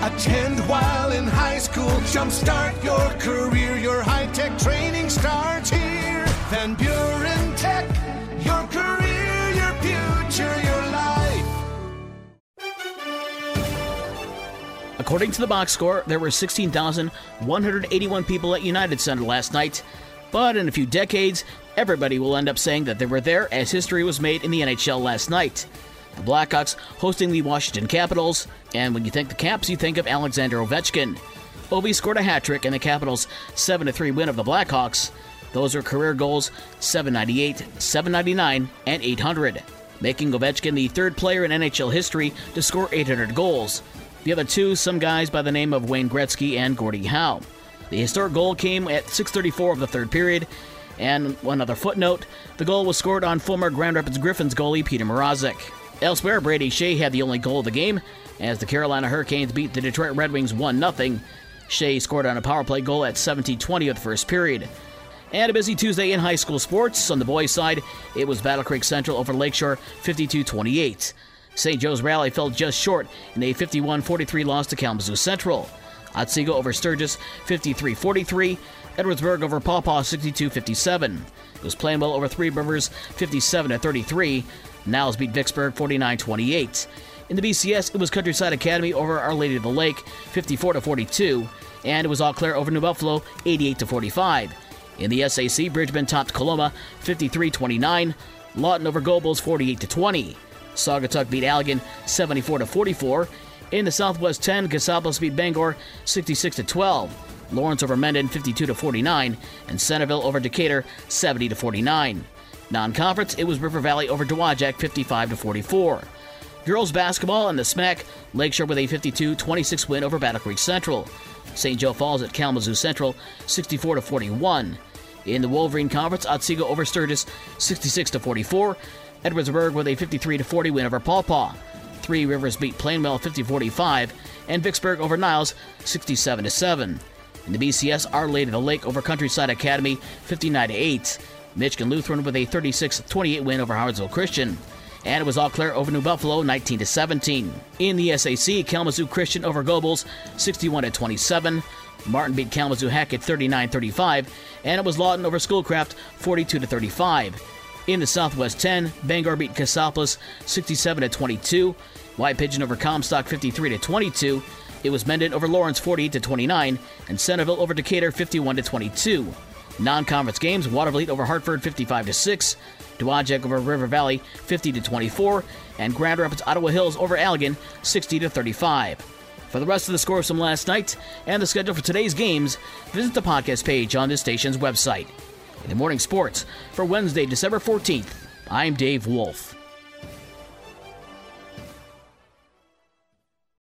Attend while in high school. Jumpstart your career. Your high tech training starts here. Van Buren Tech. Your career, your future, your life. According to the box score, there were 16,181 people at United Center last night. But in a few decades, everybody will end up saying that they were there as history was made in the NHL last night. The Blackhawks hosting the Washington Capitals, and when you think the Caps, you think of Alexander Ovechkin. Ovi scored a hat trick in the Capitals' 7 3 win of the Blackhawks. Those are career goals 798, 799, and 800, making Ovechkin the third player in NHL history to score 800 goals. The other two, some guys by the name of Wayne Gretzky and Gordie Howe. The historic goal came at 6:34 of the third period, and one other footnote: the goal was scored on former Grand Rapids Griffins goalie Peter Mrazek. Elsewhere, Brady Skjei had the only goal of the game as the Carolina Hurricanes beat the Detroit Red Wings 1 0. Skjei scored on a power play goal at 17:20 of the first period. And a busy Tuesday in high school sports. On the boys' side, it was Battle Creek Central over Lakeshore 52 28. St. Joe's Rally fell just short in a 51 43 loss to Kalamazoo Central. Otsego over Sturgis 53 43. Edwardsburg over Paw Paw 62 57. It was Plainwell over Three Rivers 57 33. Niles beat Vicksburg 49 28. In the BCS, it was Countryside Academy over Our Lady of the Lake 54 42. And it was Eau Claire over New Buffalo 88 45. In the SAC, Bridgman topped Coloma 53 29. Lawton over Gobles 48 20. Saugatuck beat Allegan 74 44. In the Southwest 10, Casablanca beat Bangor 66 12. Lawrence over Mendon 52 49, and Centerville over Decatur 70 49. Non-conference, it was River Valley over Dowagiac 55 to 44. Girls basketball and the SMAC, Lakeshore with a 52-26 win over Battle Creek Central. St. Joe Falls at Kalamazoo Central 64 to 41. In the Wolverine Conference, Otsego over Sturgis 66 to 44. Edwardsburg with a 53 to 40 win over Paw Paw. Three Rivers beat Plainwell 50 45, and Vicksburg over Niles 67 to 7. In the BCS, Our Lady of the Lake over Countryside Academy 59 8. Michigan Lutheran with a 36 28 win over Hardsville Christian. And it was Eau Claire over New Buffalo 19 17. In the SAC, Kalamazoo Christian over Gobles 61 27. Martin beat Kalamazoo Hackett 39 35, and it was Lawton over Schoolcraft 42 35. In the Southwest 10, Bangor beat Cassopolis 67 22. White Pigeon over Comstock 53 22. It was Mendon over Lawrence 48 29, and Centerville over Decatur 51 22. Non-conference games: Watervliet over Hartford 55 to 6. Dowagiac over River Valley 50 to 24, and Grand Rapids Ottawa Hills over Allegan 60 to 35. For the rest of the scores from last night and the schedule for today's games, visit the podcast page on this station's website. In the morning sports for Wednesday, December 14th, I'm Dave Wolf.